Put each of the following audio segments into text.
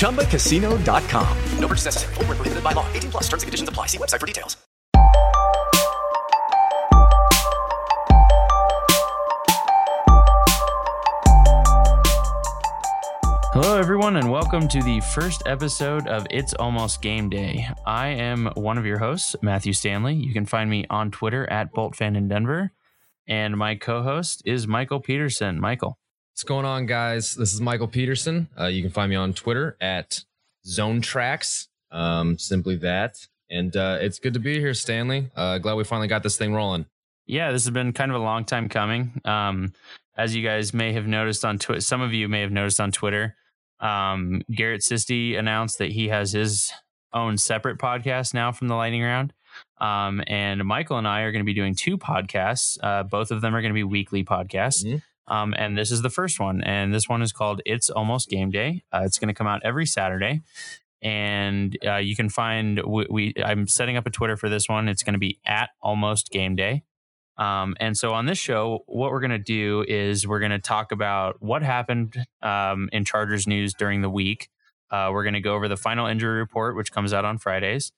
ChumbaCasino.com. No purchase necessary. Void were prohibited by law. 18 plus terms and conditions apply. See website for details. Hello, everyone, and welcome to the first episode of It's Almost Game Day. I am one of your hosts, Matthew Stanley. You can find me on Twitter at BoltFan in Denver, and my co-host is Michael Peterson. Michael, What's going on, guys? This is Michael Peterson. Uh, you can find me on Twitter at Zone Tracks. Um, simply that. And uh, it's good to be here, Stanley. Uh, glad we finally got this thing rolling. yeah, this has been kind of a long time coming. Um, as you guys may have noticed on Twitter, some of you may have noticed on Twitter, um, Garrett Sisti announced that he has his own separate podcast now from the Lightning Round. Um, and Michael and I are going to be doing two podcasts. Uh, both of them are going to be weekly podcasts. Mhm. Um, and this is the first one. And this one is called It's Almost Game Day. Uh, it's going to come out every Saturday. And uh, you can find we, we I'm setting up a Twitter for this one. It's going to be at Almost Game Day. Um, and so on this show, what we're going to do is we're going to talk about what happened um, in Chargers news during the week. Uh, we're going to go over the final injury report, which comes out on Fridays,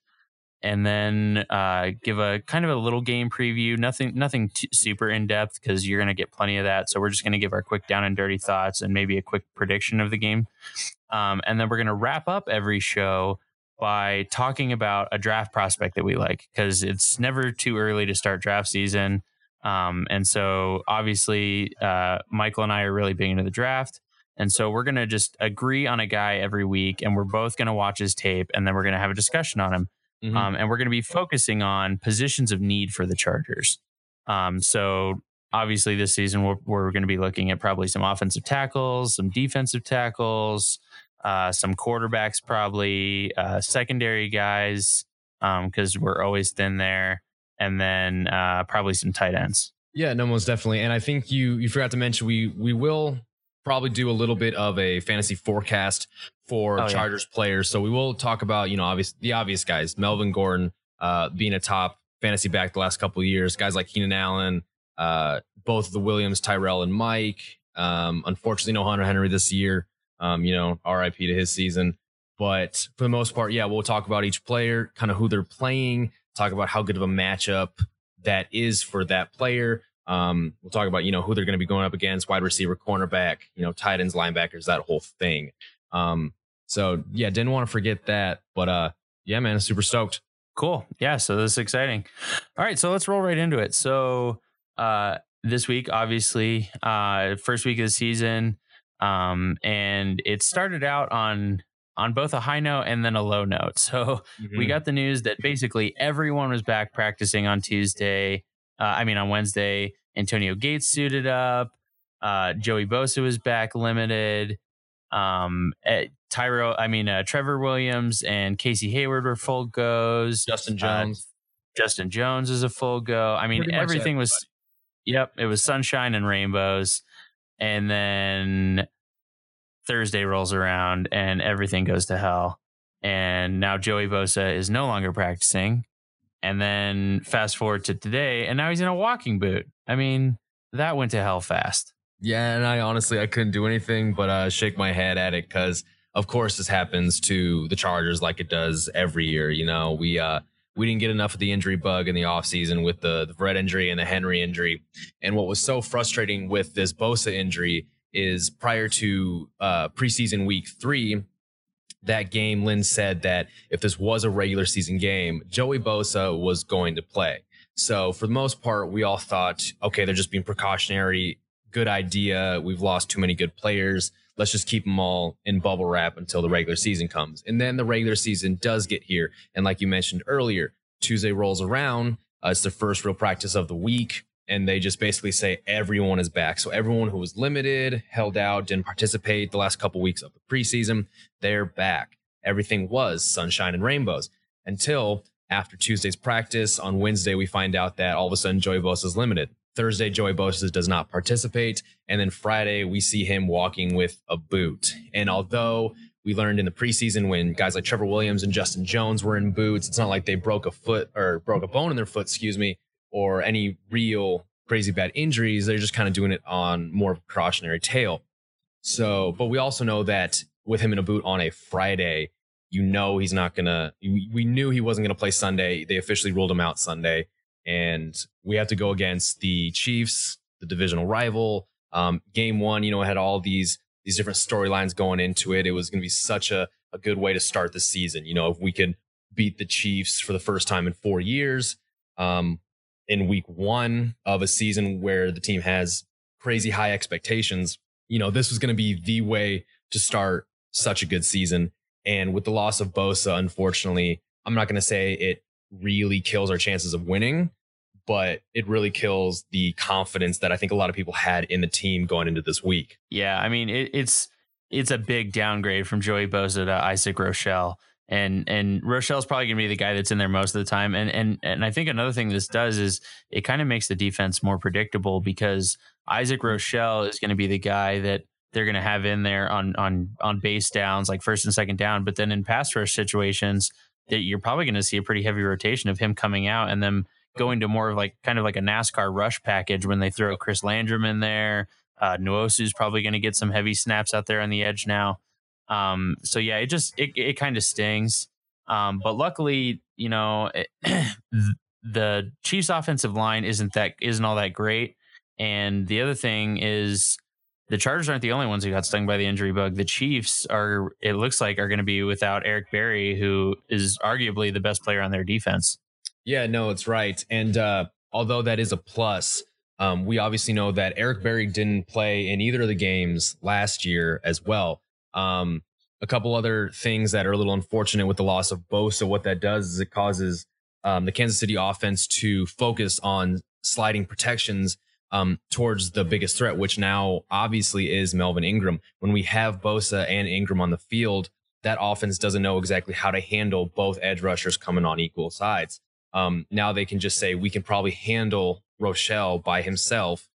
and then uh, give a kind of a little game preview. Nothing, nothing t- super in depth because you're going to get plenty of that. So we're just going to give our quick down and dirty thoughts and maybe a quick prediction of the game. Um, and then we're going to wrap up every show by talking about a draft prospect that we like because it's never too early to start draft season. Um, and so obviously, uh, Michael and I are really big into the draft. And so we're going to just agree on a guy every week and we're both going to watch his tape and then we're going to have a discussion on him. Mhm. Um, and we're going to be focusing on positions of need for the Chargers. Um, so obviously, this season we're, we're going to be looking at probably some offensive tackles, some defensive tackles, uh, some quarterbacks, probably uh, secondary guys, because we're always thin there, and then uh, probably some tight ends. Yeah, no, most definitely. And I think you you forgot to mention we we will probably do a little bit of a fantasy forecast for Oh, yeah. Chargers players. So we will talk about you know obvious the obvious guys, Melvin Gordon uh, being a top fantasy back the last couple of years, guys like Keenan Allen, uh, both the Williams, Tyrell, and Mike. Um, unfortunately, no Hunter Henry this year. Um, you know, RIP to his season. But for the most part, yeah, we'll talk about each player, kind of who they're playing, talk about how good of a matchup that is for that player. Um, we'll talk about you know who they're going to be going up against, wide receiver, cornerback, you know, tight ends, linebackers, that whole thing. Um, so yeah, didn't want to forget that, but uh, yeah, man, super stoked. Cool. Yeah. So this is exciting. All right. So let's roll right into it. So uh, this week, obviously, uh, first week of the season, um, and it started out on on both a high note and then a low note. So Mm-hmm. we got the news that basically everyone was back practicing on Tuesday. Uh, I mean, on Wednesday, Antonio Gates suited up. Uh, Joey Bosa was back limited. Um, eh, Tyro, I mean, uh, Trevor Williams and Casey Hayward were full goes. Justin Uh, Jones. Justin Jones is a full go. I mean, everything was, yep, it was sunshine and rainbows. And then Thursday rolls around and everything goes to hell. And now Joey Bosa is no longer practicing. And then fast forward to today, and now he's in a walking boot. I mean, that went to hell fast. Yeah, and I honestly I couldn't do anything but uh, shake my head at it because of course this happens to the Chargers like it does every year. You know, we uh we didn't get enough of the injury bug in the offseason with the the Brett injury and the Henry injury. And what was so frustrating with this Bosa injury is prior to uh preseason week three, that game, Lynn said that if this was a regular season game, Joey Bosa was going to play. So for the most part, we all thought, okay, they're just being precautionary. Good idea. We've lost too many good players. Let's just keep them all in bubble wrap until the regular season comes. And then the regular season does get here. And like you mentioned earlier, Tuesday rolls around. Uh, it's the first real practice of the week. And they just basically say everyone is back. So everyone who was limited, held out, didn't participate the last couple weeks of the preseason, they're back. Everything was sunshine and rainbows until after Tuesday's practice. On Wednesday, we find out that all of a sudden Joey Bosa is limited. Thursday, Joey Bosa does not participate. And then Friday, we see him walking with a boot. And although we learned in the preseason when guys like Trevor Williams and Justin Jones were in boots, it's not like they broke a foot or broke a bone in their foot, excuse me, or any real crazy bad injuries. They're just kind of doing it on more of a precautionary tale. So, but we also know that with him in a boot on a Friday, you know he's not gonna. We knew he wasn't gonna play Sunday. They officially ruled him out Sunday, and we have to go against the Chiefs, the divisional rival. Um, game one, you know, had all these these different storylines going into it. It was gonna be such a a good way to start the season. You know, if we could beat the Chiefs for the first time in four years, um, in week one of a season where the team has crazy high expectations, you know, this was going to be the way to start such a good season. And with the loss of Bosa, unfortunately, I'm not going to say it really kills our chances of winning, but it really kills the confidence that I think a lot of people had in the team going into this week. Yeah, I mean it, it's it's a big downgrade from Joey Bosa to Isaac Rochelle. And and Rochelle's probably gonna be the guy that's in there most of the time. And and and I think another thing this does is it kind of makes the defense more predictable because Isaac Rochelle is gonna be the guy that they're gonna have in there on on on base downs, like first and second down. But then in pass rush situations, that you're probably gonna see a pretty heavy rotation of him coming out and then going to more of like kind of like a NASCAR rush package when they throw Chris Landrum in there. Uh, Nwosu's probably going to get some heavy snaps out there on the edge now. Um, so yeah, it just it it kind of stings. Um, but luckily, you know, it, the Chiefs' offensive line isn't that isn't all that great. And the other thing is the Chargers aren't the only ones who got stung by the injury bug. The Chiefs are, it looks like, are going to be without Eric Berry, who is arguably the best player on their defense. Yeah, no, it's right. And uh, although that is a plus, um, we obviously know that Eric Berry didn't play in either of the games last year as well. Um, a couple other things that are a little unfortunate with the loss of Bosa. What that does is it causes um, the Kansas City offense to focus on sliding protections um, towards the biggest threat, which now obviously is Melvin Ingram. When we have Bosa and Ingram on the field, that offense doesn't know exactly how to handle both edge rushers coming on equal sides. Um, now they can just say we can probably handle Rochelle by himself,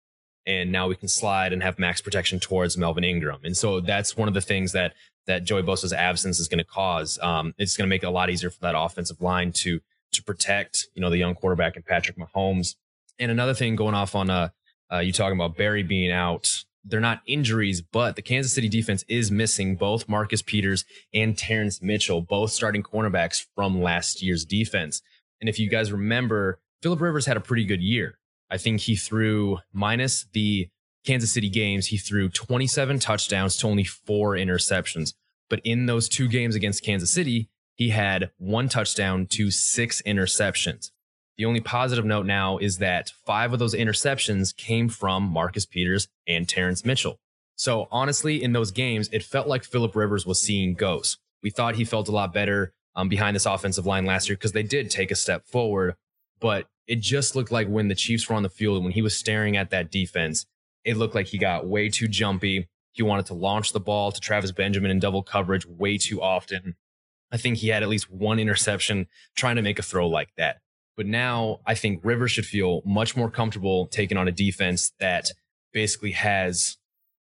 and now we can slide and have max protection towards Melvin Ingram. And so that's one of the things that that Joey Bosa's absence is going to cause. Um, it's going to make it a lot easier for that offensive line to to protect, you know, the young quarterback and Patrick Mahomes. And another thing going off on uh, uh you talking about Berry being out. They're not injuries, but the Kansas City defense is missing both Marcus Peters and Terrence Mitchell, both starting cornerbacks from last year's defense. And if you guys remember, Philip Rivers had a pretty good year. I think he threw minus the Kansas City games, he threw 27 touchdowns to only four interceptions. But in those two games against Kansas City, he had one touchdown to six interceptions. The only positive note now is that five of those interceptions came from Marcus Peters and Terrence Mitchell. So honestly, in those games, it felt like Philip Rivers was seeing ghosts. We thought he felt a lot better um, behind this offensive line last year because they did take a step forward. But it just looked like when the Chiefs were on the field, when he was staring at that defense, it looked like he got way too jumpy. He wanted to launch the ball to Travis Benjamin in double coverage way too often. I think he had at least one interception trying to make a throw like that. But now I think Rivers should feel much more comfortable taking on a defense that basically has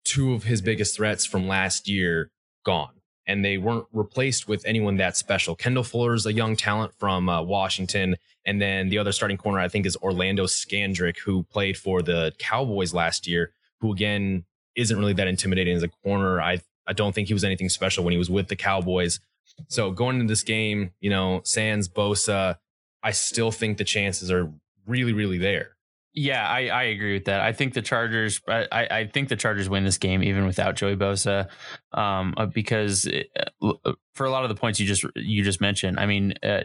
two of his biggest threats from last year gone. And they weren't replaced with anyone that special. Kendall Fuller is a young talent from uh, Washington. And then the other starting corner, I think, is Orlando Scandrick, who played for the Cowboys last year, who again isn't really that intimidating as a corner. I, I don't think he was anything special when he was with the Cowboys. So going into this game, you know, Sans Bosa, I still think the chances are really, really there. Yeah, I, I agree with that. I think the Chargers. I, I think the Chargers win this game even without Joey Bosa, um, uh, because it, uh, uh, for a lot of the points you just you just mentioned. I mean, uh,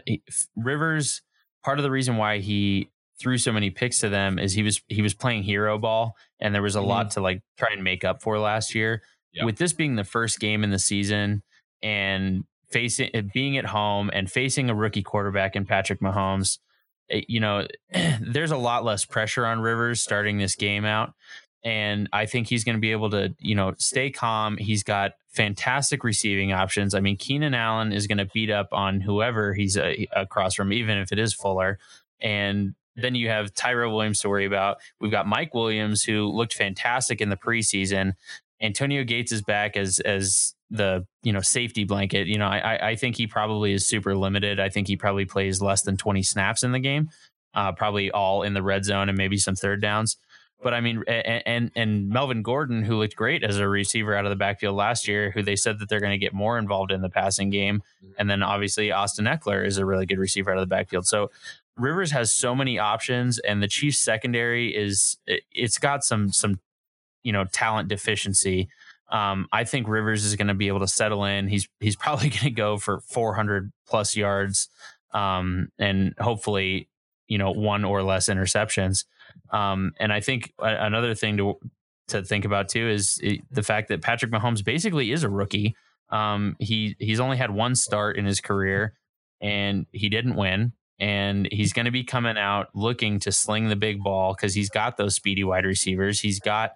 Rivers. Part of the reason why he threw so many picks to them is he was he was playing hero ball, and there was a mm-hmm. lot to like try and make up for last year. With this being the first game in the season, and facing being at home and facing a rookie quarterback in Patrick Mahomes, eh, you know, there's a lot less pressure on Rivers starting this game out. And I think he's going to be able to, you know, stay calm. He's got fantastic receiving options. I mean, Keenan Allen is going to beat up on whoever he's uh, across from, even if it is Fuller. And then you have Tyrell Williams to worry about. We've got Mike Williams, who looked fantastic in the preseason. Antonio Gates is back as as the you know safety blanket. You know, I I think he probably is super limited. I think he probably plays less than twenty snaps in the game, uh, probably all in the red zone and maybe some third downs. But I mean, and and Melvin Gordon, who looked great as a receiver out of the backfield last year, who they said that they're going to get more involved in the passing game, and then obviously Austin Ekeler is a really good receiver out of the backfield. So Rivers has so many options, and the Chiefs secondary is it, has got some some you know talent deficiency. Um, I think Rivers is going to be able to settle in. He's he's probably going to go for 400 plus yards, um, and hopefully, you know, one or less interceptions. Um, and I think another thing to to think about too is the fact that Patrick Mahomes basically is a rookie. Um, he he's only had one start in his career, and he didn't win and he's going to be coming out looking to sling the big ball because he's got those speedy wide receivers. He's got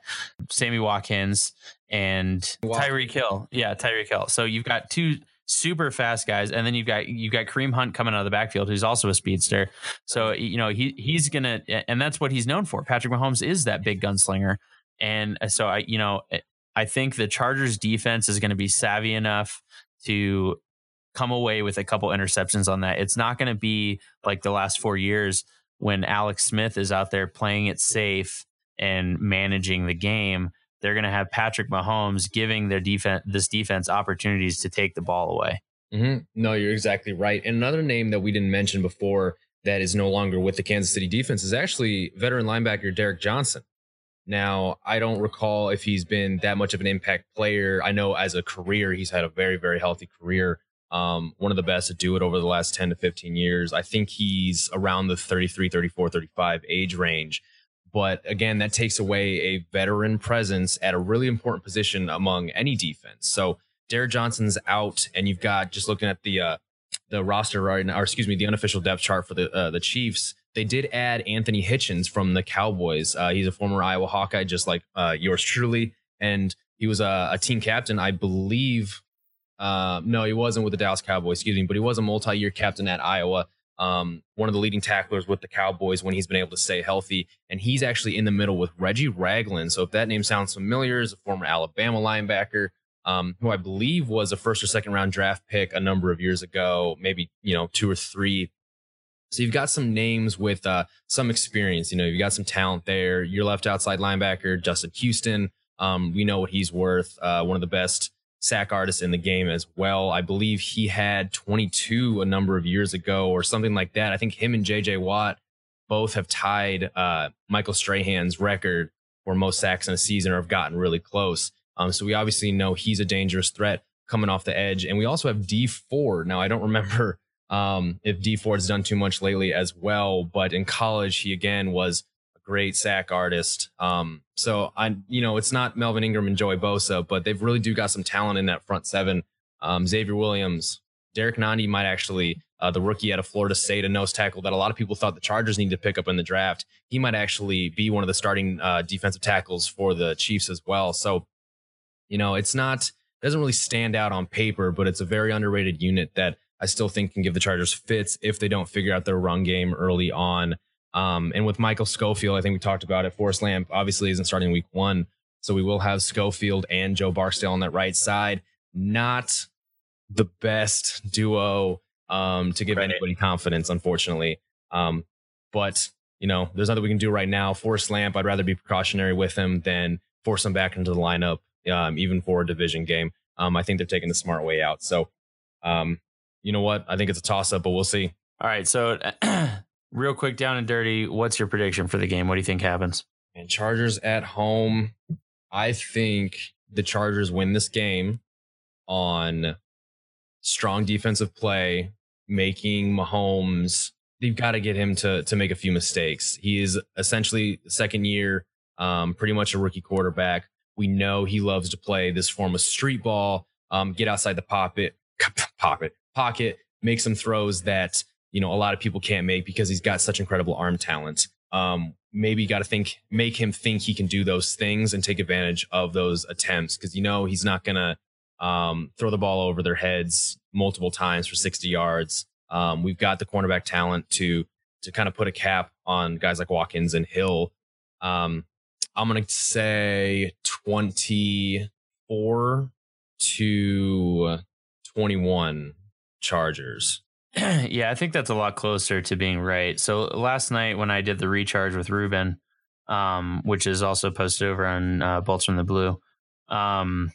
Sammy Watkins and Tyreek Hill. Yeah, Tyreek Hill. So you've got two super fast guys, and then you've got you've got Kareem Hunt coming out of the backfield, who's also a speedster. So you know he he's gonna, and that's what he's known for. Patrick Mahomes is that big gunslinger, and uh, so I you know I think the Chargers defense is going to be savvy enough to come away with a couple interceptions on that. It's not going to be like the last four years when Alex Smith is out there playing it safe and managing the game. They're going to have Patrick Mahomes giving their defense this defense opportunities to take the ball away. Mm-hmm. No, you're exactly right. And another name that we didn't mention before that is no longer with the Kansas City defense is actually veteran linebacker Derrick Johnson. Now, I don't recall if he's been that much of an impact player. I know as a career, he's had a very, very healthy career um, one of the best to do it over the last 10 to 15 years. I think he's around the 33, 34, 35 age range. But again, that takes away a veteran presence at a really important position among any defense. So Derrick Johnson's out, and you've got just looking at the uh, the roster right now, or excuse me, the unofficial depth chart for the uh, the Chiefs. They did add Anthony Hitchens from the Cowboys. Uh, he's a former Iowa Hawkeye, just like uh, yours truly, and he was a, a team captain, I believe, uh, no, he wasn't with the Dallas Cowboys, excuse me, but he was a multi-year captain at Iowa. Um, one of the leading tacklers with the Cowboys when he's been able to stay healthy. And he's actually in the middle with Reggie Ragland. So if that name sounds familiar, is a former Alabama linebacker, um, who I believe was a first or second round draft pick a number of years ago, maybe, you know, two or three. So you've got some names with uh, some experience. You know, you've got some talent there. Your left outside linebacker, Justin Houston. Um, we know what he's worth. Uh, one of the best sack artist in the game as well. I believe he had 22 a number of years ago or something like that. I think him and JJ Watt both have tied uh, Michael Strahan's record for most sacks in a season or have gotten really close. Um, so we obviously know he's a dangerous threat coming off the edge. And we also have Dee Ford. Now, I don't remember um, if Dee Ford's done too much lately as well, but in college, he again was great sack artist. Um, so I, you know, it's not Melvin Ingram and Joey Bosa, but they've really do got some talent in that front seven. um, Xavier Williams, Derrick Nnadi might actually, uh, the rookie out of Florida State, a nose tackle that a lot of people thought the Chargers needed to pick up in the draft. He might actually be one of the starting uh, defensive tackles for the Chiefs as well. So, you know, it's not, it doesn't really stand out on paper, but it's a very underrated unit that I still think can give the Chargers fits if they don't figure out their run game early on. Um, and with Michael Schofield, I think we talked about it. Forrest Lamp obviously isn't starting week one. So we will have Schofield and Joe Barksdale on that right side. Not the best duo um, to give anybody confidence, unfortunately. Um, but, you know, there's nothing we can do right now. Forrest Lamp, I'd rather be precautionary with him than force him back into the lineup, um, even for a division game. Um, I think they're taking the smart way out. So, um, you know what? I think it's a toss up, but we'll see. All right. So, real quick, down and dirty, what's your prediction for the game? What do you think happens? And Chargers at home. I think the Chargers win this game on strong defensive play, making Mahomes. They've got to get him to to make a few mistakes. He is essentially second year, um, pretty much a rookie quarterback. We know he loves to play this form of street ball, um, get outside the pocket, pocket, pocket, make some throws that you know a lot of people can't make because he's got such incredible arm talent. Um, maybe you got to think, make him think he can do those things and take advantage of those attempts because you know he's not gonna um, throw the ball over their heads multiple times for 60 yards. Um, we've got the cornerback talent to to kind of put a cap on guys like Watkins and Hill. Um, I'm gonna say 24 to 21 Chargers. yeah, I think that's a lot closer to being right. So last night when I did the recharge with Ruben, um, which is also posted over on uh, Bolts from the Blue, um,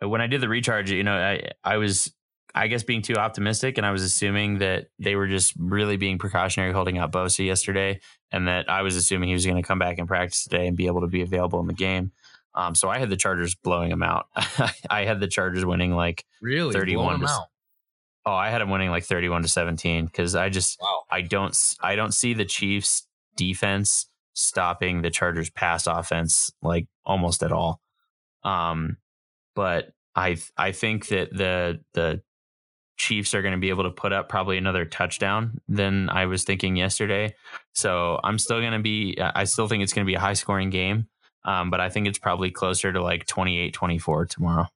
when I did the recharge, you know, I I was I guess being too optimistic, and I was assuming that they were just really being precautionary, holding out Bosa yesterday, and that I was assuming he was going to come back in practice today and be able to be available in the game. Um, so I had the Chargers blowing them out. I had the Chargers winning like really thirty-one. To, Oh, I had them winning like 31 to 17 because I just wow. I don't I don't see the Chiefs defense stopping the Chargers pass offense like almost at all. Um, but I I think that the the Chiefs are going to be able to put up probably another touchdown than I was thinking yesterday. So I'm still going to be I still think it's going to be a high scoring game. Um, but I think it's probably closer to like 28 24 tomorrow.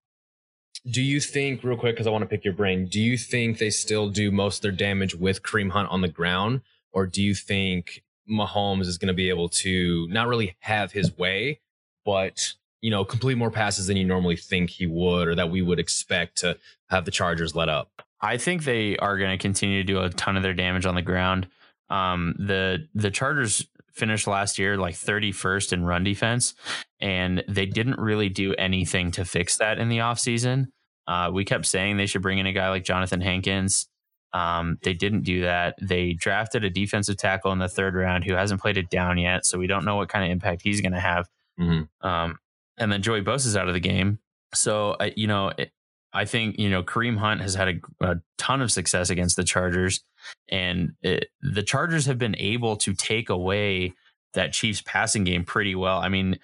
Do you think, real quick, because I want to pick your brain, do you think they still do most of their damage with Kareem Hunt on the ground? Or do you think Mahomes is going to be able to not really have his way, but, you know, complete more passes than you normally think he would or that we would expect to have the Chargers let up? I think they are going to continue to do a ton of their damage on the ground. Um, the the Chargers finished last year like 31st in run defense, and they didn't really do anything to fix that in the offseason. Uh, we kept saying they should bring in a guy like Johnathan Hankins. Um, they didn't do that. They drafted a defensive tackle in the third round who hasn't played it down yet, so we don't know what kind of impact he's going to have. Mm-hmm. Um, and then Joey Bosa is out of the game, so uh, you know it, I think you know Kareem Hunt has had a, a ton of success against the Chargers, and it, the Chargers have been able to take away that Chiefs passing game pretty well. I mean,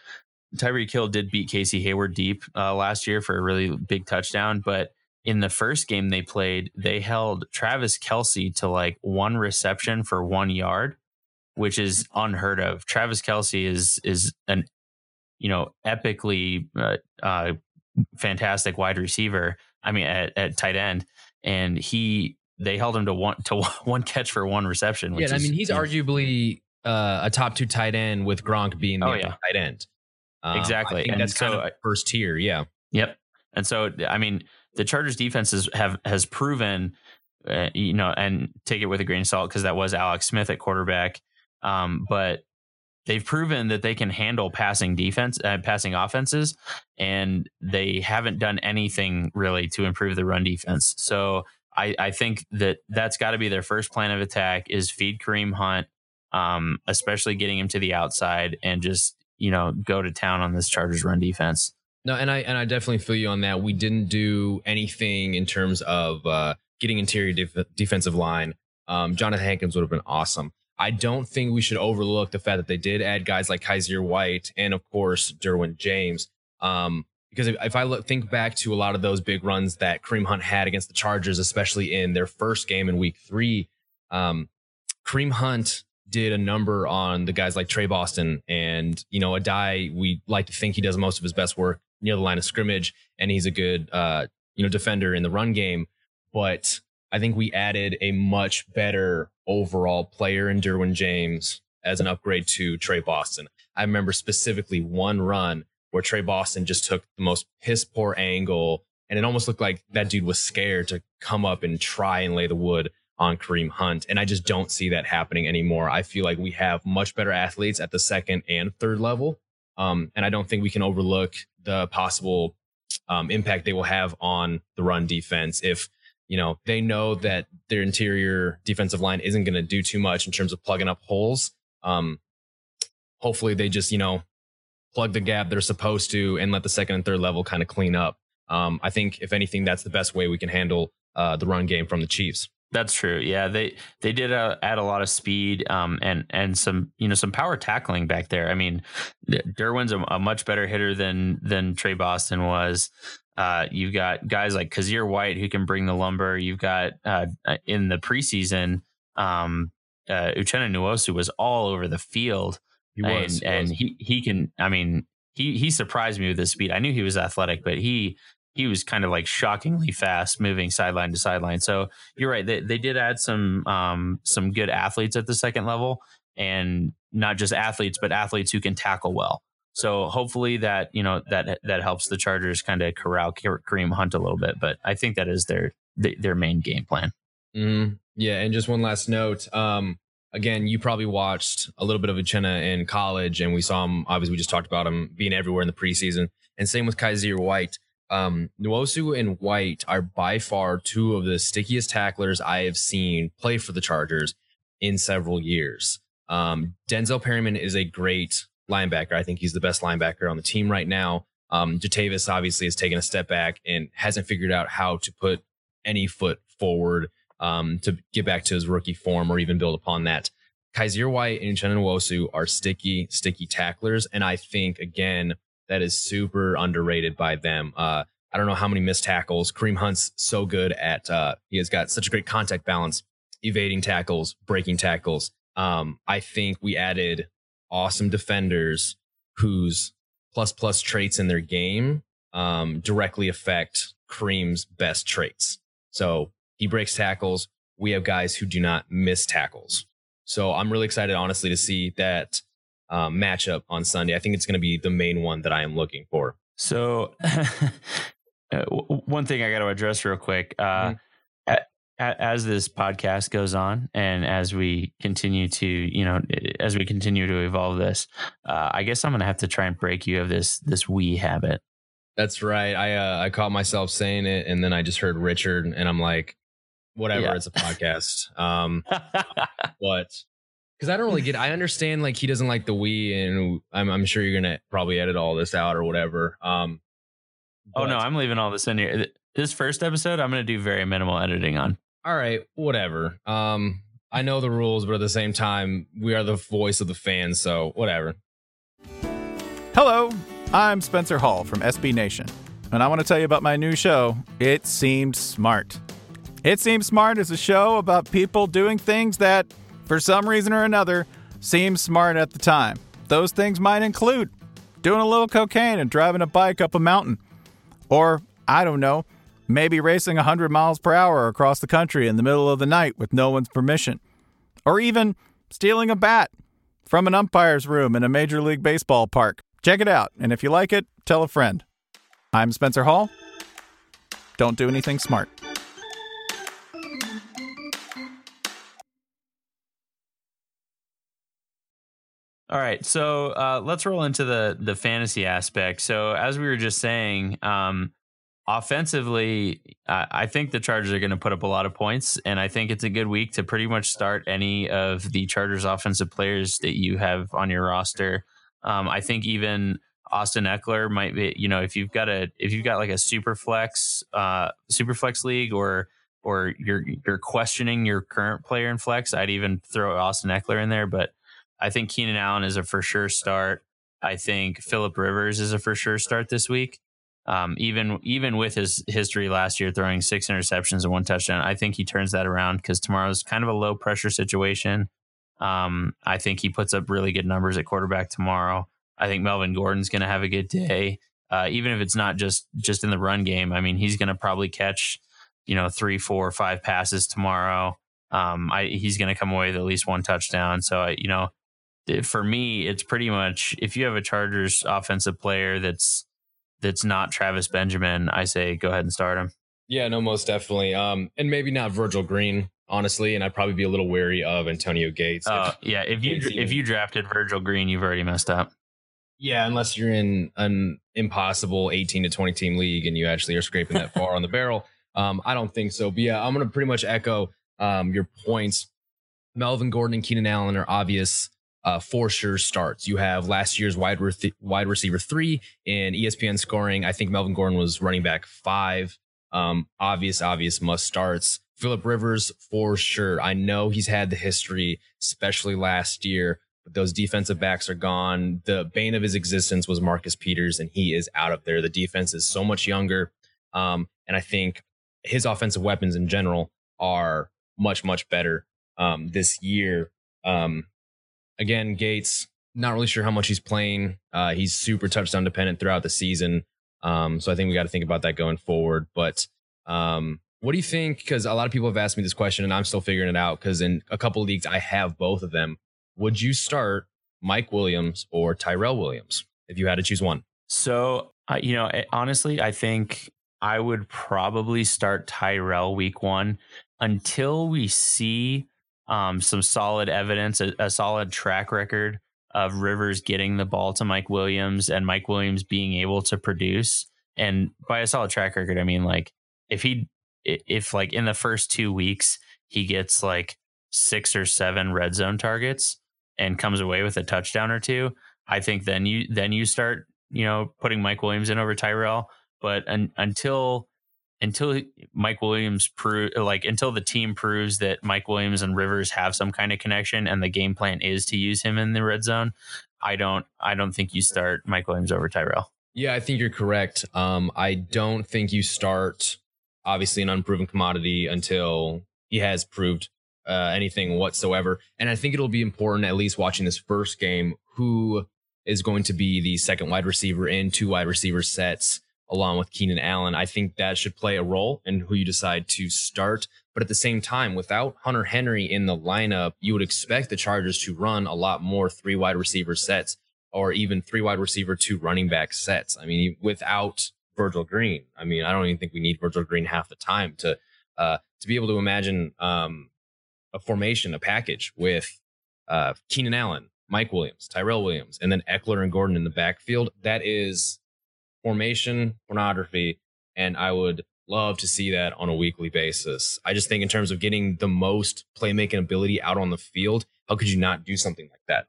Tyreek Hill did beat Casey Hayward deep uh, last year for a really big touchdown, but in the first game they played, they held Travis Kelce to like one reception for one yard, which is unheard of. Travis Kelce is is an you know epically uh, uh, fantastic wide receiver. I mean, at, at tight end, and he they held him to one to one catch for one reception. yeah, I mean, he's arguably uh, a top two tight end with Gronk being the oh, yeah. tight end. Um, exactly, and that's so, kind of first tier. Yeah. Yep. And so, I mean, the Chargers defenses have has proven, uh, you know, and take it with a grain of salt because that was Alex Smith at quarterback. Um, but they've proven that they can handle passing defense, uh, passing offenses, and they haven't done anything really to improve the run defense. So I, I think that that's got to be their first plan of attack is feed Kareem Hunt, um, especially getting him to the outside and just you know go to town on this Chargers run defense. No, and I and I definitely feel you on that. We didn't do anything in terms of uh, getting interior def- defensive line. Um, Johnathan Hankins would have been awesome. I don't think we should overlook the fact that they did add guys like Kyzir White and of course Derwin James. Um, because if, if I look think back to a lot of those big runs that Kareem Hunt had against the Chargers, especially in their first game in Week Three, um, Kareem Hunt did a number on the guys like Tre Boston and you know Addae. We like to think he does most of his best work near the line of scrimmage, and he's a good uh, you know defender in the run game. But I think we added a much better overall player in Derwin James as an upgrade to Tre Boston. I remember specifically one run where Tre Boston just took the most piss poor angle, and it almost looked like that dude was scared to come up and try and lay the wood on Kareem Hunt. And I just don't see that happening anymore. I feel like we have much better athletes at the second and third level. Um, and I don't think we can overlook the possible um, impact they will have on the run defense if you know they know that their interior defensive line isn't going to do too much in terms of plugging up holes. Um, hopefully, they just you know plug the gap they're supposed to and let the second and third level kind of clean up. Um, I think if anything, that's the best way we can handle uh, the run game from the Chiefs. That's true. Yeah, they they did uh, add a lot of speed um, and and some you know some power tackling back there. I mean, Derwin's a, a much better hitter than than Tre Boston was. Uh, you've got guys like Kyzir White who can bring the lumber. You've got uh, in the preseason, um, uh, Uchenna Nwosu was all over the field. He was, and, he and was. he he can. I mean, he he surprised me with his speed. I knew he was athletic, but he he was kind of like shockingly fast moving sideline to sideline. So you're right. They, they did add some um, some good athletes at the second level and not just athletes, but athletes who can tackle well. So hopefully that, you know, that, that helps the Chargers kind of corral Kareem Hunt a little bit, but I think that is their, their main game plan. Mm, yeah. And just one last note. Um, again, you probably watched a little bit of Uchenna in college and we saw him, obviously we just talked about him being everywhere in the preseason and same with Kyzir White um, Nwosu and White are by far two of the stickiest tacklers I have seen play for the Chargers in several years. Um, Denzel Perryman is a great linebacker. I think he's the best linebacker on the team right now. Um, Jatavis obviously has taken a step back and hasn't figured out how to put any foot forward um, to get back to his rookie form or even build upon that. Kyzir White and Uchenna Nwosu are sticky, sticky tacklers. And I think, again, that is super underrated by them. Uh, I don't know how many missed tackles. Kareem Hunt's so good at, uh, he has got such a great contact balance, evading tackles, breaking tackles. Um, I think we added awesome defenders whose plus plus traits in their game um, directly affect Kareem's best traits. So he breaks tackles. We have guys who do not miss tackles. So I'm really excited, honestly, to see that um, matchup on Sunday. I think it's going to be the main one that I am looking for. So, uh, one thing I got to address real quick. Uh, mm-hmm. As this podcast goes on, and as we continue to, you know, as we continue to evolve this, uh, I guess I'm going to have to try and break you of this this we habit. That's right. I uh, I caught myself saying it, and then I just heard Richard, and I'm like, whatever. Yeah. It's a podcast. Um, but because I don't really get. I understand like he doesn't like the we, and I'm I'm sure you're gonna probably edit all this out or whatever. Um. oh no, I'm leaving all this in here. This first episode, I'm gonna do very minimal editing on. All right, whatever. Um, I know the rules, but at the same time, we are the voice of the fans, so whatever. Hello, I'm Spencer Hall from SB Nation, and I want to tell you about my new show. It seemed smart. It seems smart is a show about people doing things that for some reason or another, seem smart at the time. Those things might include doing a little cocaine and driving a bike up a mountain. Or, I don't know, maybe racing 100 miles per hour across the country in the middle of the night with no one's permission. Or even stealing a bat from an umpire's room in a Major League Baseball park. Check it out, and if you like it, tell a friend. I'm Spencer Hall. Don't do anything smart. All right, so uh, let's roll into the the fantasy aspect. So as we were just saying, um, offensively, I think the Chargers are going to put up a lot of points, and I think it's a good week to pretty much start any of the Chargers offensive players that you have on your roster. Um, I think even Austin Ekeler might be, you know, if you've got a if you've got like a super flex, uh, super flex league, or or you're you're questioning your current player in flex, I'd even throw Austin Ekeler in there, but I think Keenan Allen is a for sure start. I think Philip Rivers is a for sure start this week. Um, even even with his history last year, throwing six interceptions and one touchdown, I think he turns that around because tomorrow's kind of a low pressure situation. Um, I think he puts up really good numbers at quarterback tomorrow. I think Melvin Gordon's going to have a good day, uh, even if it's not just just in the run game. I mean, he's going to probably catch, you know, three, four, five passes tomorrow. Um, I, he's going to come away with at least one touchdown. So, I, you know, for me, it's pretty much if you have a Chargers offensive player that's that's not Travis Benjamin, I say go ahead and start him. Yeah, no, most definitely. Um, and maybe not Virgil Green, honestly, and I'd probably be a little wary of Antonio Gates. Uh, yeah, if you if you drafted Virgil Green, you've already messed up. Yeah, unless you're in an impossible 18 to 20 team league and you actually are scraping that far on the barrel. Um, I don't think so. But yeah, I'm going to pretty much echo um, your points. Melvin Gordon and Keenan Allen are obvious uh, for sure starts. You have last year's wide, re- wide receiver three in ESPN scoring. I think Melvin Gordon was running back five. Um, obvious, obvious must starts. Philip Rivers for sure. I know he's had the history, especially last year, but those defensive backs are gone. The bane of his existence was Marcus Peters, and he is out of there. The defense is so much younger. Um, and I think his offensive weapons in general are much, much better um, this year. Um, again, Gates, not really sure how much he's playing. Uh, he's super touchdown dependent throughout the season. Um, so I think we got to think about that going forward. But um, what do you think? Because a lot of people have asked me this question and I'm still figuring it out because in a couple leagues I have both of them. Would you start Mike Williams or Tyrell Williams if you had to choose one? So, uh, you know, eh, honestly, I think I would probably start Tyrell week one until we see um, some solid evidence, a, a, solid track record of Rivers getting the ball to Mike Williams and Mike Williams being able to produce. And by a solid track record, I mean like if he, if like in the first two weeks he gets like six or seven red zone targets and comes away with a touchdown or two, I think then you then you start you know putting Mike Williams in over Tyrell. But un, until until Mike Williams prove like until the team proves that Mike Williams and Rivers have some kind of connection and the game plan is to use him in the red zone, I don't I don't think you start Mike Williams over Tyrell. Yeah, I think you're correct. Um, I don't think you start obviously an unproven commodity until he has proved uh, anything whatsoever. And I think it'll be important, at least watching this first game, who is going to be the second wide receiver in two wide receiver sets along with Keenan Allen. I think that should play a role in who you decide to start. But at the same time, without Hunter Henry in the lineup, you would expect the Chargers to run a lot more three wide receiver sets or even three wide receiver, two running back sets. I mean, without Virgil Green, I mean, I don't even think we need Virgil Green half the time to, uh, to be able to imagine, um, a formation, a package with, uh, Keenan Allen, Mike Williams, Tyrell Williams, and then Ekeler and Gordon in the backfield. That is formation pornography. And I would love to see that on a weekly basis. I just think in terms of getting the most playmaking ability out on the field, how could you not do something like that?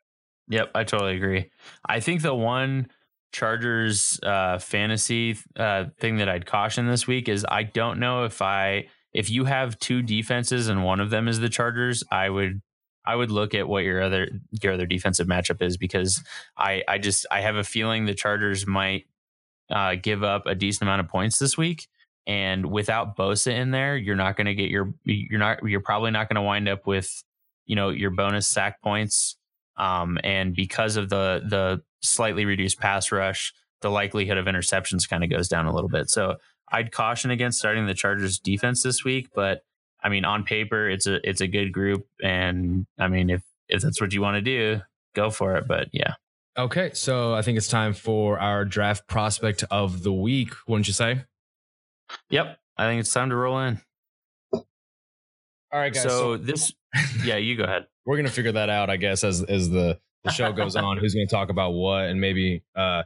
Yep, I totally agree. I think the one Chargers uh, fantasy uh, thing that I'd caution this week is I don't know if I if you have two defenses and one of them is the Chargers, I would I would look at what your other your other defensive matchup is because I I just I have a feeling the Chargers might uh, give up a decent amount of points this week. And without Bosa in there, you're not going to get your you're not you're probably not going to wind up with you know your bonus sack points. Um, and because of the the slightly reduced pass rush, the likelihood of interceptions kind of goes down a little bit. So I'd caution against starting the Chargers defense this week, but I mean on paper it's a it's a good group, and I mean if if that's what you want to do, go for it. But yeah. Okay, so I think it's time for our draft prospect of the week, wouldn't you say? Yep, I think it's time to roll in. All right, guys. So, so this, yeah, you go ahead. We're gonna figure that out, I guess, as as the the show goes on. Who's gonna talk about what, and maybe uh,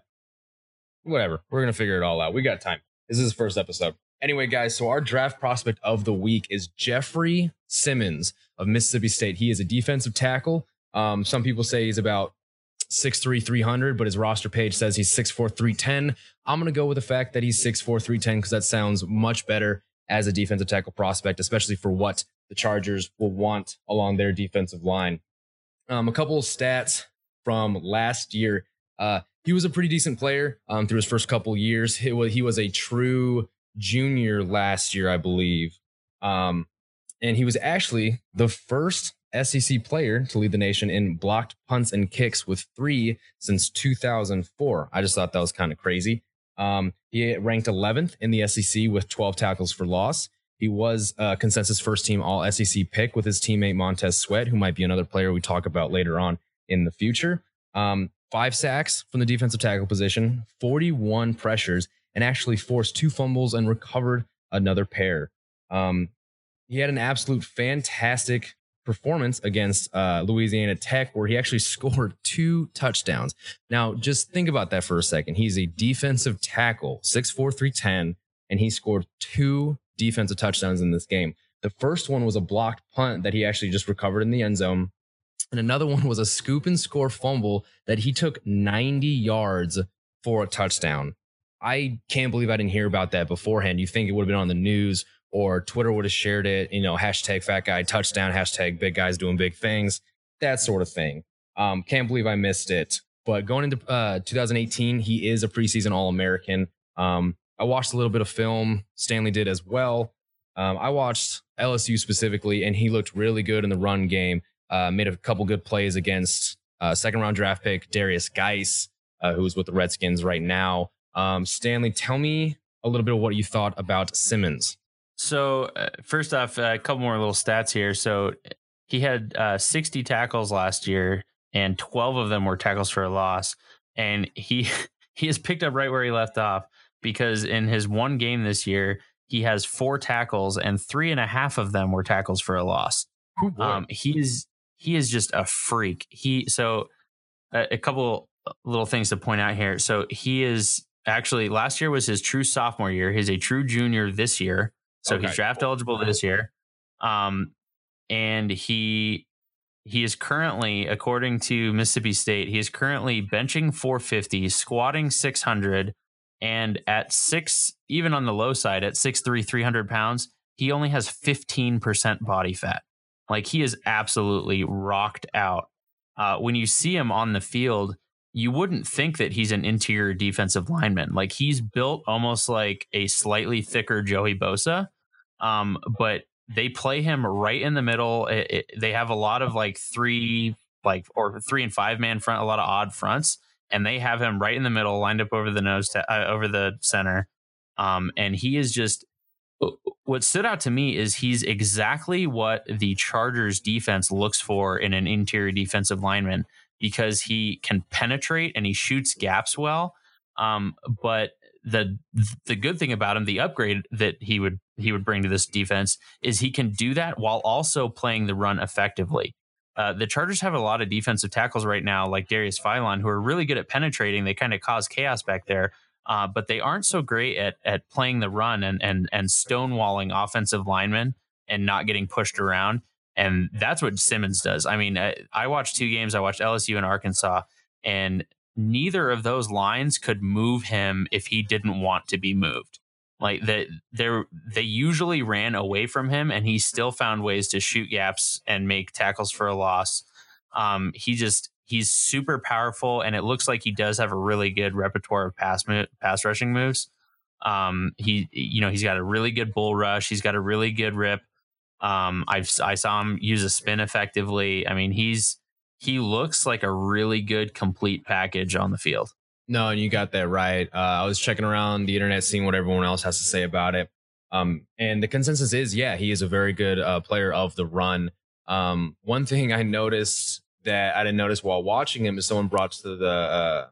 whatever. We're gonna figure it all out. We got time. This is the first episode. Anyway, guys, so our draft prospect of the week is Jeffrey Simmons of Mississippi State. He is a defensive tackle. Um, some people say he's about 6'3, 300, but his roster page says he's 6'4, 310. I'm going to go with the fact that he's 6'4, 310 because that sounds much better as a defensive tackle prospect, especially for what the Chargers will want along their defensive line. Um, a couple of stats from last year. Uh, he was a pretty decent player um, through his first couple years. He was, he was a true junior last year, I believe. Um, and he was actually the first SEC player to lead the nation in blocked punts and kicks with three since 2004. I just thought that was kind of crazy. Um, he ranked 11th in the SEC with 12 tackles for loss. He was a consensus first team all SEC pick with his teammate Montez Sweat, who might be another player we talk about later on in the future. Um, five sacks from the defensive tackle position, 41 pressures, and actually forced two fumbles and recovered another pair. Um, he had an absolute fantastic performance against uh, Louisiana Tech, where he actually scored two touchdowns. Now, just think about that for a second. He's a defensive tackle, 6'4, 310, and he scored two defensive touchdowns in this game. The first one was a blocked punt that he actually just recovered in the end zone. And another one was a scoop and score fumble that he took 90 yards for a touchdown. I can't believe I didn't hear about that beforehand. You think it would have been on the news or Twitter would have shared it, you know, hashtag fat guy touchdown, hashtag big guys doing big things, that sort of thing. Um, can't believe I missed it. But going into uh, 2018, he is a preseason All American. Um, I watched a little bit of film. Stanley did as well. Um, I watched LSU specifically, and he looked really good in the run game. Uh, made a couple good plays against uh, second round draft pick Derrius Guice, uh, who's with the Redskins right now. Um, Stanley, tell me a little bit of what you thought about Simmons. So uh, first off, a couple more little stats here. So he had uh, 60 tackles last year, and 12 of them were tackles for a loss. And he he has picked up right where he left off because in his one game this year, he has four tackles, and three and a half of them were tackles for a loss. Um, he's he is just a freak. He so a, a couple little things to point out here. So he is actually last year was his true sophomore year. He's a true junior this year. So okay. he's draft eligible this year. Um, and he he is currently, according to Mississippi State, he is currently benching 450, squatting 600, and at six, even on the low side, at 6'3, 300 pounds, he only has 15% body fat. Like he is absolutely rocked out. Uh, when you see him on the field, you wouldn't think that he's an interior defensive lineman. Like he's built almost like a slightly thicker Joey Bosa, um, but they play him right in the middle. It, it, they have a lot of like three, like or three and five man front, a lot of odd fronts, and they have him right in the middle, lined up over the nose, to, uh, over the center. Um, and he is just what stood out to me is he's exactly what the Chargers defense looks for in an interior defensive lineman because he can penetrate and he shoots gaps well. Um, but the the good thing about him, the upgrade that he would he would bring to this defense is he can do that while also playing the run effectively. Uh, the Chargers have a lot of defensive tackles right now, like Darius Philon, who are really good at penetrating. They kind of cause chaos back there, uh, but they aren't so great at at playing the run and and and stonewalling offensive linemen and not getting pushed around. And that's what Simmons does. I mean, I, I watched two games. I watched LSU and Arkansas, and neither of those lines could move him if he didn't want to be moved. Like that, they they usually ran away from him, and he still found ways to shoot gaps and make tackles for a loss. Um, he just he's super powerful, and it looks like he does have a really good repertoire of pass pass rushing moves. Um, he you know he's got a really good bull rush. He's got a really good rip. Um, I've I saw him use a spin effectively. I mean, he's he looks like a really good complete package on the field. No, and you got that right. Uh, I was checking around the internet, seeing what everyone else has to say about it. Um, and the consensus is, yeah, he is a very good uh, player of the run. Um, one thing I noticed that I didn't notice while watching him is someone brought to the uh,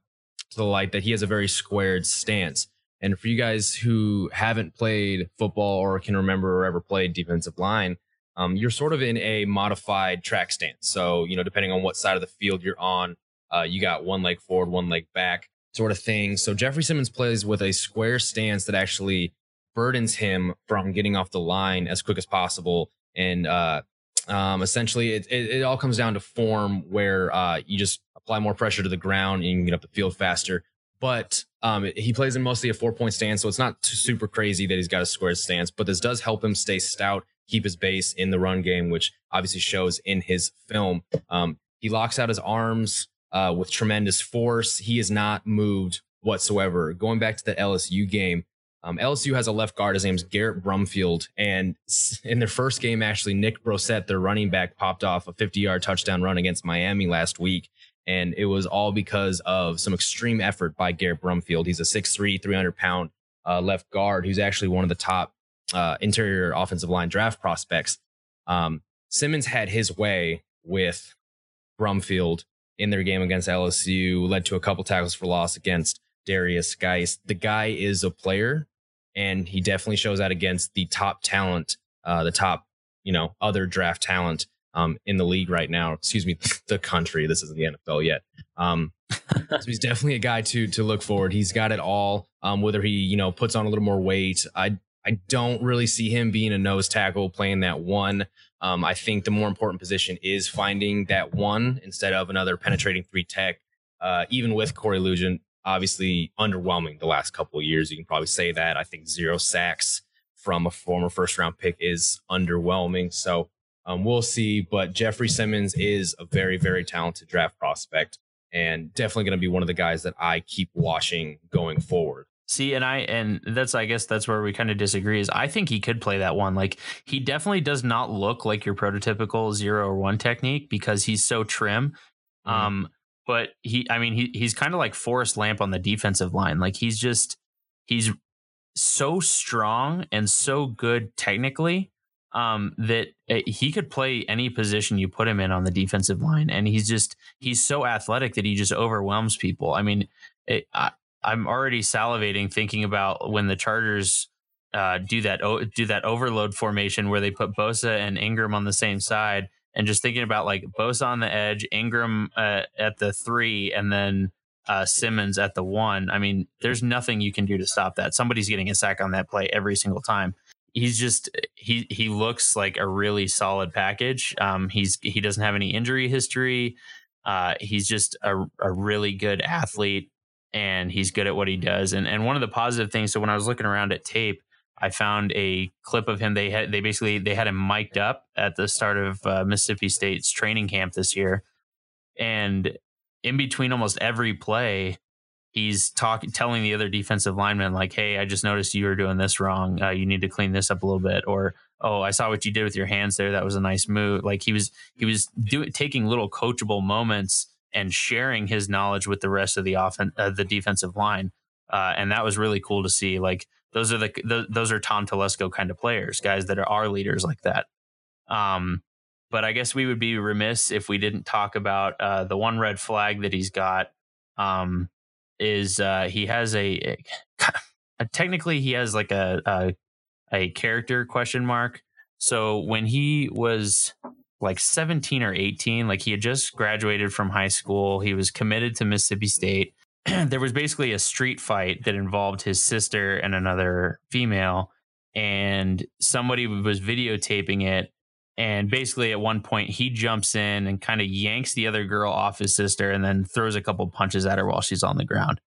to the light that he has a very squared stance. And for you guys who haven't played football or can remember or ever played defensive line, um, you're sort of in a modified track stance. So, you know, depending on what side of the field you're on, uh, you got one leg forward, one leg back sort of thing. So Jeffrey Simmons plays with a square stance that actually burdens him from getting off the line as quick as possible. And uh, um, essentially, it, it, it, all comes down to form where uh, you just apply more pressure to the ground and you can get up the field faster. But um, he plays in mostly a four point stance, so it's not super crazy that he's got a square stance. But this does help him stay stout, keep his base in the run game, which obviously shows in his film. Um, he locks out his arms uh, with tremendous force. He has not moved whatsoever. Going back to the LSU game, um, LSU has a left guard. His name's Garrett Brumfield. And in their first game, actually, Nick Brossette, their running back, popped off a 50 yard touchdown run against Miami last week. And it was all because of some extreme effort by Garrett Brumfield. He's a 6'3, 300 pound uh, left guard who's actually one of the top uh, interior offensive line draft prospects. Um, Simmons had his way with Brumfield in their game against LSU, led to a couple tackles for loss against Derrius Guice. The guy is a player and he definitely shows that against the top talent, uh, the top, you know, other draft talent um, in the league right now. Excuse me, the country. This isn't the NFL yet. Um, so he's definitely a guy to to look forward. He's got it all. Um, whether he you know puts on a little more weight, I I don't really see him being a nose tackle playing that one. Um, I think the more important position is finding that one instead of another penetrating three tech. Uh, even with Corey Liuget, obviously underwhelming the last couple of years. You can probably say that. I think zero sacks from a former first round pick is underwhelming. So um, we'll see. But Jeffrey Simmons is a very, very talented draft prospect and definitely going to be one of the guys that I keep watching going forward. See, and I and that's I guess that's where we kind of disagree. Is I think he could play that one. Like he definitely does not look like your prototypical zero or one technique because he's so trim. Mm-hmm. Um, but he, I mean, he he's kind of like Forrest Lamp on the defensive line. Like he's just he's so strong and so good technically um, that uh, he could play any position you put him in on the defensive line, and he's just he's so athletic that he just overwhelms people. I mean, it, I, I'm already salivating thinking about when the Chargers uh, do that do that overload formation where they put Bosa and Ingram on the same side, and just thinking about like Bosa on the edge, Ingram uh, at the three, and then uh, Simmons at the one. I mean, there's nothing you can do to stop that. Somebody's getting a sack on that play every single time he's just he he looks like a really solid package. Um, he's he doesn't have any injury history. Uh, he's just a, a really good athlete, and he's good at what he does. And and one of the positive things. So when I was looking around at tape, I found a clip of him. They had they basically they had him mic'd up at the start of uh, Mississippi State's training camp this year, and in between almost every play, he's talking telling the other defensive lineman like hey i just noticed you were doing this wrong. Uh, you need to clean this up a little bit. Or oh i saw what you did with your hands there. That was a nice move. Like he was he was doing taking little coachable moments and sharing his knowledge with the rest of the offen- uh, the defensive line. Uh, and that was really cool to see. Like those are the, the those are tom telesco kind of players guys that are our leaders like that um but i guess we would be remiss if we didn't talk about uh, the one red flag that he's got um, is uh, he has a, a, technically he has like a, a a character question mark. So when he was like 17 or 18, like he had just graduated from high school, he was committed to Mississippi State. there was basically a street fight that involved his sister and another female, and somebody was videotaping it. And basically, at one point, he jumps in and kind of yanks the other girl off his sister and then throws a couple punches at her while she's on the ground.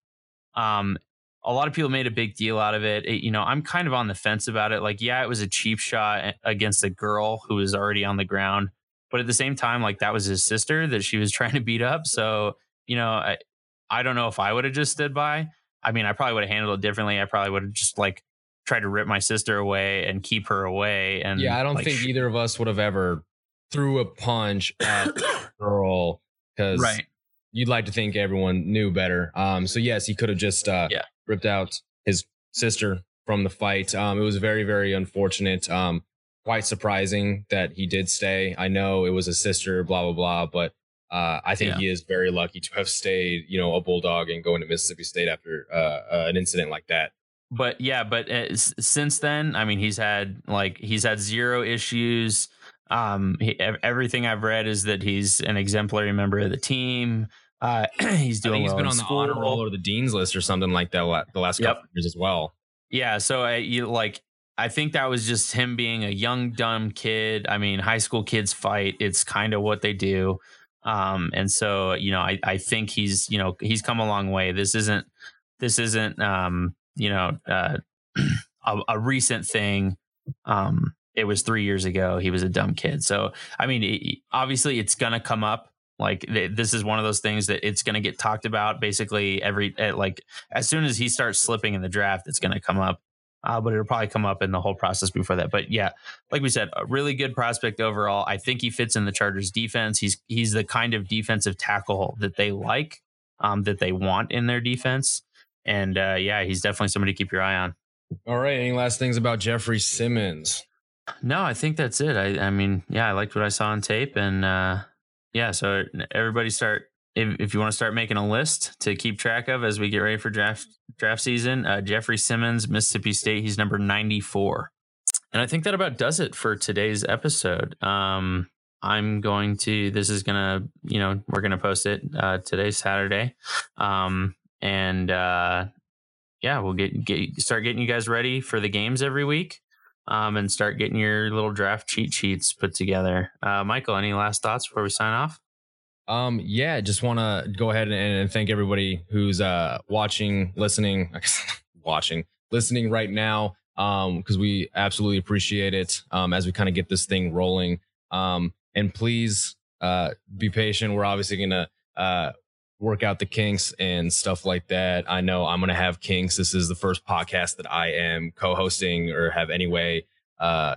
Um, a lot of people made a big deal out of it. it. You know, I'm kind of on the fence about it. Like, yeah, it was a cheap shot against a girl who was already on the ground, but at the same time, like that was his sister that she was trying to beat up. So, you know, I, I don't know if I would have just stood by. I mean, I probably would have handled it differently. I probably would have just like tried to rip my sister away and keep her away. And yeah, I don't like, think either of us would have ever threw a punch at the girl because right you'd like to think everyone knew better. Um, so yes, he could have just uh, yeah. ripped out his sister from the fight. Um, it was very, very unfortunate. Um, quite surprising that he did stay. I know it was a sister, blah blah blah, but uh, I think yeah. he is very lucky to have stayed. You know, a bulldog and going to Mississippi State after uh, uh, an incident like that. But yeah, but uh, since then, I mean, he's had like he's had zero issues. Um, he, everything I've read is that he's an exemplary member of the team. Uh, he's doing. he's well been on school. the honor roll or the dean's list or something like that the last couple yep. years as well. Yeah, so I you like I think that was just him being a young dumb kid. I mean, high school kids fight. It's kind of what they do. Um, and so you know, I I think he's you know he's come a long way. This isn't this isn't um you know uh, a, a recent thing. Um, it was three years ago. He was a dumb kid. So I mean, it, obviously, it's gonna come up Like th- this is one of those things that it's going to get talked about basically every at, like as soon as he starts slipping in the draft, it's going to come up. Uh, but it'll probably come up in the whole process before that. But yeah, like we said, a really good prospect overall. I think he fits in the Chargers defense. He's he's the kind of defensive tackle that they like, um, that they want in their defense. And uh, yeah, he's definitely somebody to keep your eye on. All right. Any last things about Jeffrey Simmons? No, I think that's it. I, I mean, yeah, I liked what I saw on tape, and uh, yeah. So everybody start if, if you want to start making a list to keep track of as we get ready for draft draft season. Uh, Jeffrey Simmons, Mississippi State. He's number ninety four, and I think that about does it for today's episode. Um, I'm going to. This is gonna, you know, we're gonna post it uh, today, Saturday, um, and uh, yeah, we'll get get start getting you guys ready for the games every week um, and start getting your little draft cheat sheets put together. Uh, Michael, any last thoughts before we sign off? Um, yeah, just want to go ahead and, and, thank everybody who's uh, watching, listening, watching, listening right now. Um, because we absolutely appreciate it. Um, as we kind of get this thing rolling. Um, and please uh be patient. We're obviously gonna uh work out the kinks and stuff like that. I know I'm going to have kinks. This is the first podcast that I am co-hosting or have any way uh,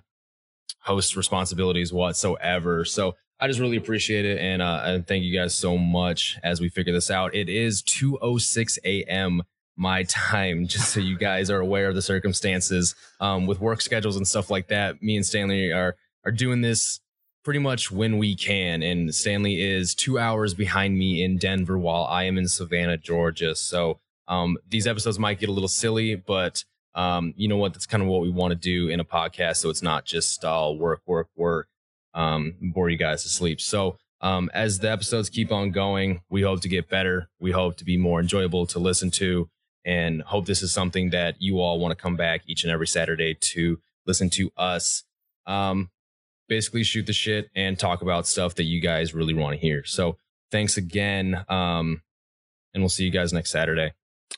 host responsibilities whatsoever. So I just really appreciate it and uh, and thank you guys so much as we figure this out. It is 2:06 a.m. my time, just so you guys are aware of the circumstances um, with work schedules and stuff like that. Me and Stanley are are doing this pretty much when we can. And Stanley is two hours behind me in Denver while I am in Savannah, Georgia. So um, these episodes might get a little silly, but um, you know what? That's kind of what we want to do in a podcast. So it's not just all work, work, work, um, bore you guys to sleep. So um, as the episodes keep on going, we hope to get better. We hope to be more enjoyable to listen to and hope this is something that you all want to come back each and every Saturday to listen to us. Um, basically shoot the shit and talk about stuff that you guys really want to hear. So thanks again. Um, and we'll see you guys next Saturday.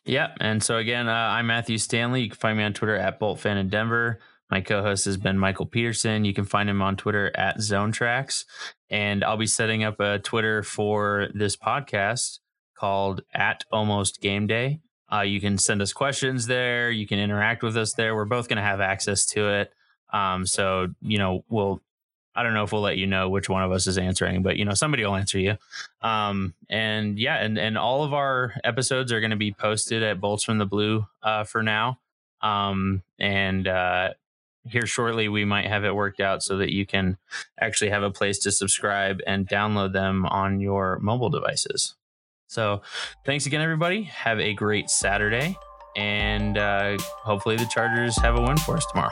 Yeah. And so again, uh, I'm Matthew Stanley. You can find me on Twitter at BoltFan in Denver. My co-host has been Michael Peterson. You can find him on Twitter at Zone Tracks. And I'll be setting up a Twitter for this podcast called at Almost Game Day. Uh, you can send us questions there. You can interact with us there. We're both going to have access to it. Um, so you know, we'll I don't know if we'll let you know which one of us is answering, but you know, somebody will answer you. Um, and yeah, and, and all of our episodes are going to be posted at Bolts from the Blue uh, for now. Um, and uh, here shortly, we might have it worked out so that you can actually have a place to subscribe and download them on your mobile devices. So thanks again, everybody. Have a great Saturday. And uh, hopefully, the Chargers have a win for us tomorrow.